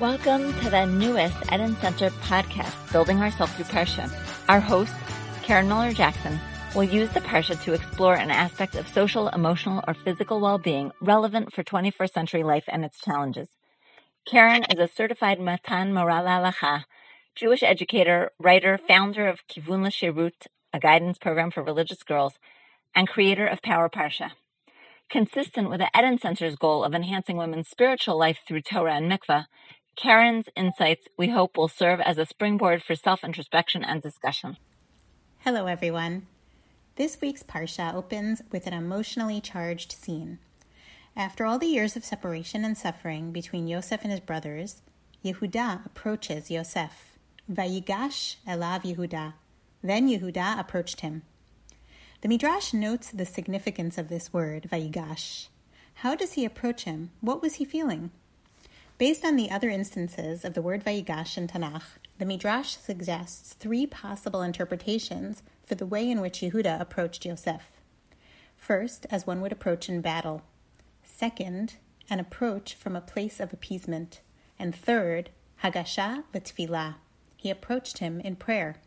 Welcome to the newest Eden Center podcast, Building Ourselves Through Parsha. Our host, Karen Miller Jackson, will use the Parsha to explore an aspect of social, emotional, or physical well-being relevant for 21st century life and its challenges. Karen is a certified Matan Moral Jewish educator, writer, founder of Kivun Shirut, a guidance program for religious girls, and creator of Power Parsha. Consistent with the Eden Center's goal of enhancing women's spiritual life through Torah and mikvah, Karen's insights, we hope, will serve as a springboard for self introspection and discussion. Hello, everyone. This week's Parsha opens with an emotionally charged scene. After all the years of separation and suffering between Yosef and his brothers, Yehuda approaches Yosef. Vayigash elav Yehuda. Then Yehuda approached him. The Midrash notes the significance of this word, Vayigash. How does he approach him? What was he feeling? Based on the other instances of the word Vayigash in Tanakh, the Midrash suggests three possible interpretations for the way in which Yehuda approached Yosef. First, as one would approach in battle. Second, an approach from a place of appeasement. And third, Hagasha L'Tfilah. He approached him in prayer.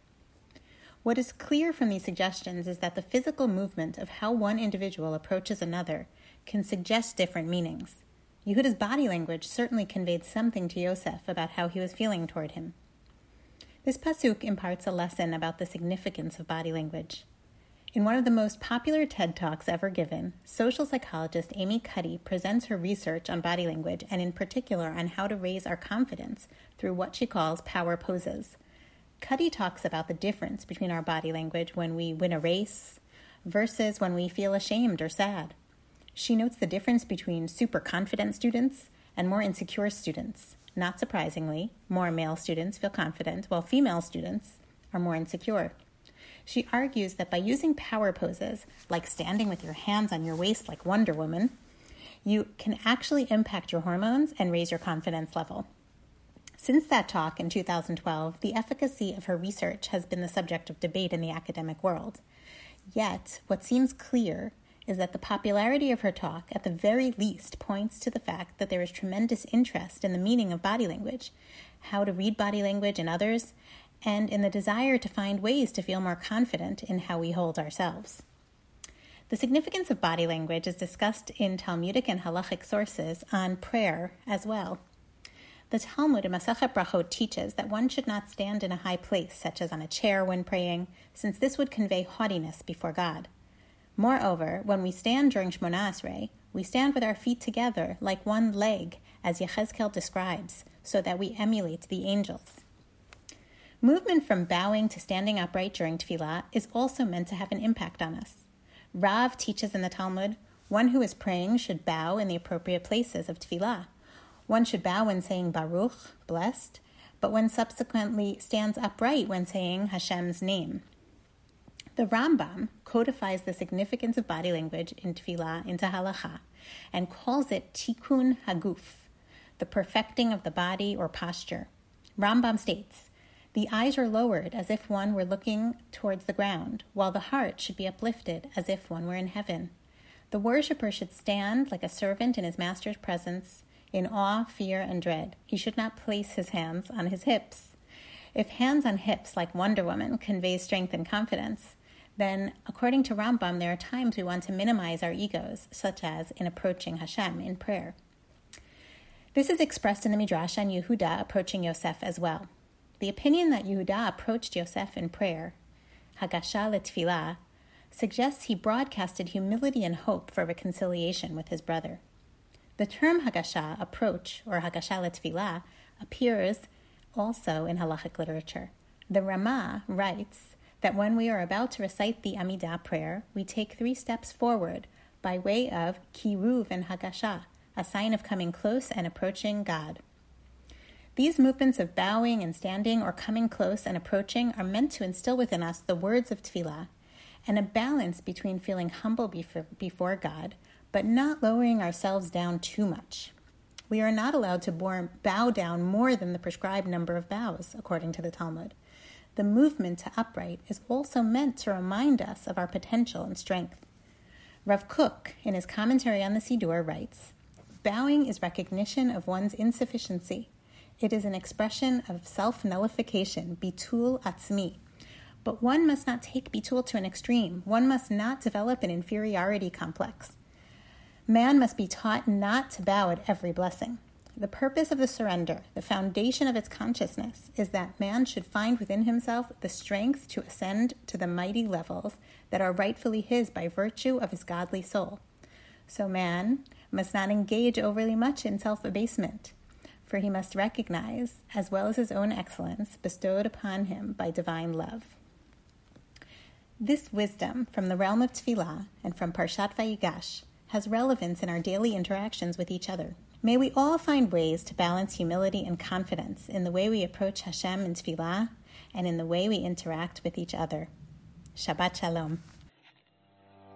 What is clear from these suggestions is that the physical movement of how one individual approaches another can suggest different meanings. Yehuda's body language certainly conveyed something to Yosef about how he was feeling toward him. This pasuk imparts a lesson about the significance of body language. In one of the most popular TED Talks ever given, social psychologist Amy Cuddy presents her research on body language and, in particular, on how to raise our confidence through what she calls power poses. Cuddy talks about the difference between our body language when we win a race versus when we feel ashamed or sad. She notes the difference between super confident students and more insecure students. Not surprisingly, more male students feel confident, while female students are more insecure. She argues that by using power poses, like standing with your hands on your waist like Wonder Woman, you can actually impact your hormones and raise your confidence level. Since that talk in 2012, the efficacy of her research has been the subject of debate in the academic world. Yet, what seems clear is that the popularity of her talk, at the very least, points to the fact that there is tremendous interest in the meaning of body language, how to read body language in others, and in the desire to find ways to feel more confident in how we hold ourselves. The significance of body language is discussed in Talmudic and halachic sources on prayer as well. The Talmud in Masachet Brachot teaches that one should not stand in a high place, such as on a chair when praying, since this would convey haughtiness before God. Moreover, when we stand during Shmona Esrei, we stand with our feet together like one leg, as Yechezkel describes, so that we emulate the angels. Movement from bowing to standing upright during tefillah is also meant to have an impact on us. Rav teaches in the Talmud one who is praying should bow in the appropriate places of tefillah. One should bow when saying Baruch, blessed, but one subsequently stands upright when saying Hashem's name. The Rambam codifies the significance of body language in tefillah into halacha and calls it tikkun haguf, the perfecting of the body or posture. Rambam states, the eyes are lowered as if one were looking towards the ground, while the heart should be uplifted as if one were in heaven. The worshipper should stand like a servant in his master's presence, in awe, fear, and dread. He should not place his hands on his hips. If hands on hips, like Wonder Woman, convey strength and confidence, then according to Rambam, there are times we want to minimize our egos, such as in approaching Hashem in prayer. This is expressed in the Midrash on Yehuda approaching Yosef as well. The opinion that Yehuda approached Yosef in prayer, Hagasha Letfilah, suggests he broadcasted humility and hope for reconciliation with his brother. The term Hagasha, approach, or Hagasha Letfilah, appears also in halachic literature. The Rama writes that when we are about to recite the Amidah prayer, we take three steps forward by way of kiruv and hagasha, a sign of coming close and approaching God. These movements of bowing and standing or coming close and approaching are meant to instill within us the words of tefillah and a balance between feeling humble before God but not lowering ourselves down too much. We are not allowed to bow down more than the prescribed number of bows, according to the Talmud the movement to upright is also meant to remind us of our potential and strength. Rav Kook, in his commentary on the Siddur, writes Bowing is recognition of one's insufficiency. It is an expression of self nullification, bitul atzmi. But one must not take bitul to an extreme. One must not develop an inferiority complex. Man must be taught not to bow at every blessing. The purpose of the surrender, the foundation of its consciousness, is that man should find within himself the strength to ascend to the mighty levels that are rightfully his by virtue of his godly soul. So man must not engage overly much in self abasement for he must recognize, as well as his own excellence, bestowed upon him by divine love. This wisdom from the realm of Tefillah and from Parshat Vayigash has relevance in our daily interactions with each other. May we all find ways to balance humility and confidence in the way we approach Hashem in Tefillah and in the way we interact with each other. Shabbat Shalom.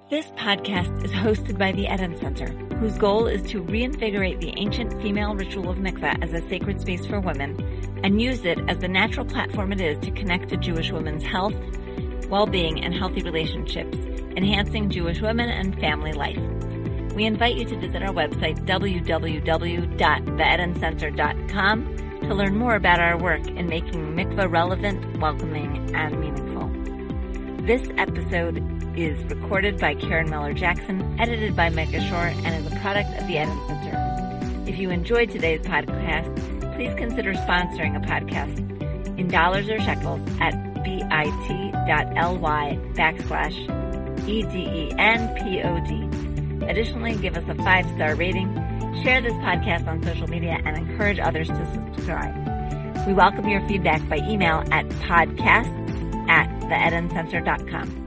This podcast is hosted by the Eden Center, whose goal is to reinvigorate the ancient female ritual of mikveh as a sacred space for women and use it as the natural platform it is to connect to Jewish women's health, well-being, and healthy relationships, enhancing Jewish women and family life. We invite you to visit our website, www.theedencenter.com, to learn more about our work in making mikveh relevant, welcoming, and meaningful. This episode is recorded by Karen Miller Jackson, edited by Micah Shore, and is a product of the Eden Center. If you enjoyed today's podcast, please consider sponsoring a podcast in dollars or shekels at bit.ly backslash E-D-E-N-P-O-D. Additionally, give us a five-star rating, share this podcast on social media, and encourage others to subscribe. We welcome your feedback by email at podcasts at theedencenter.com.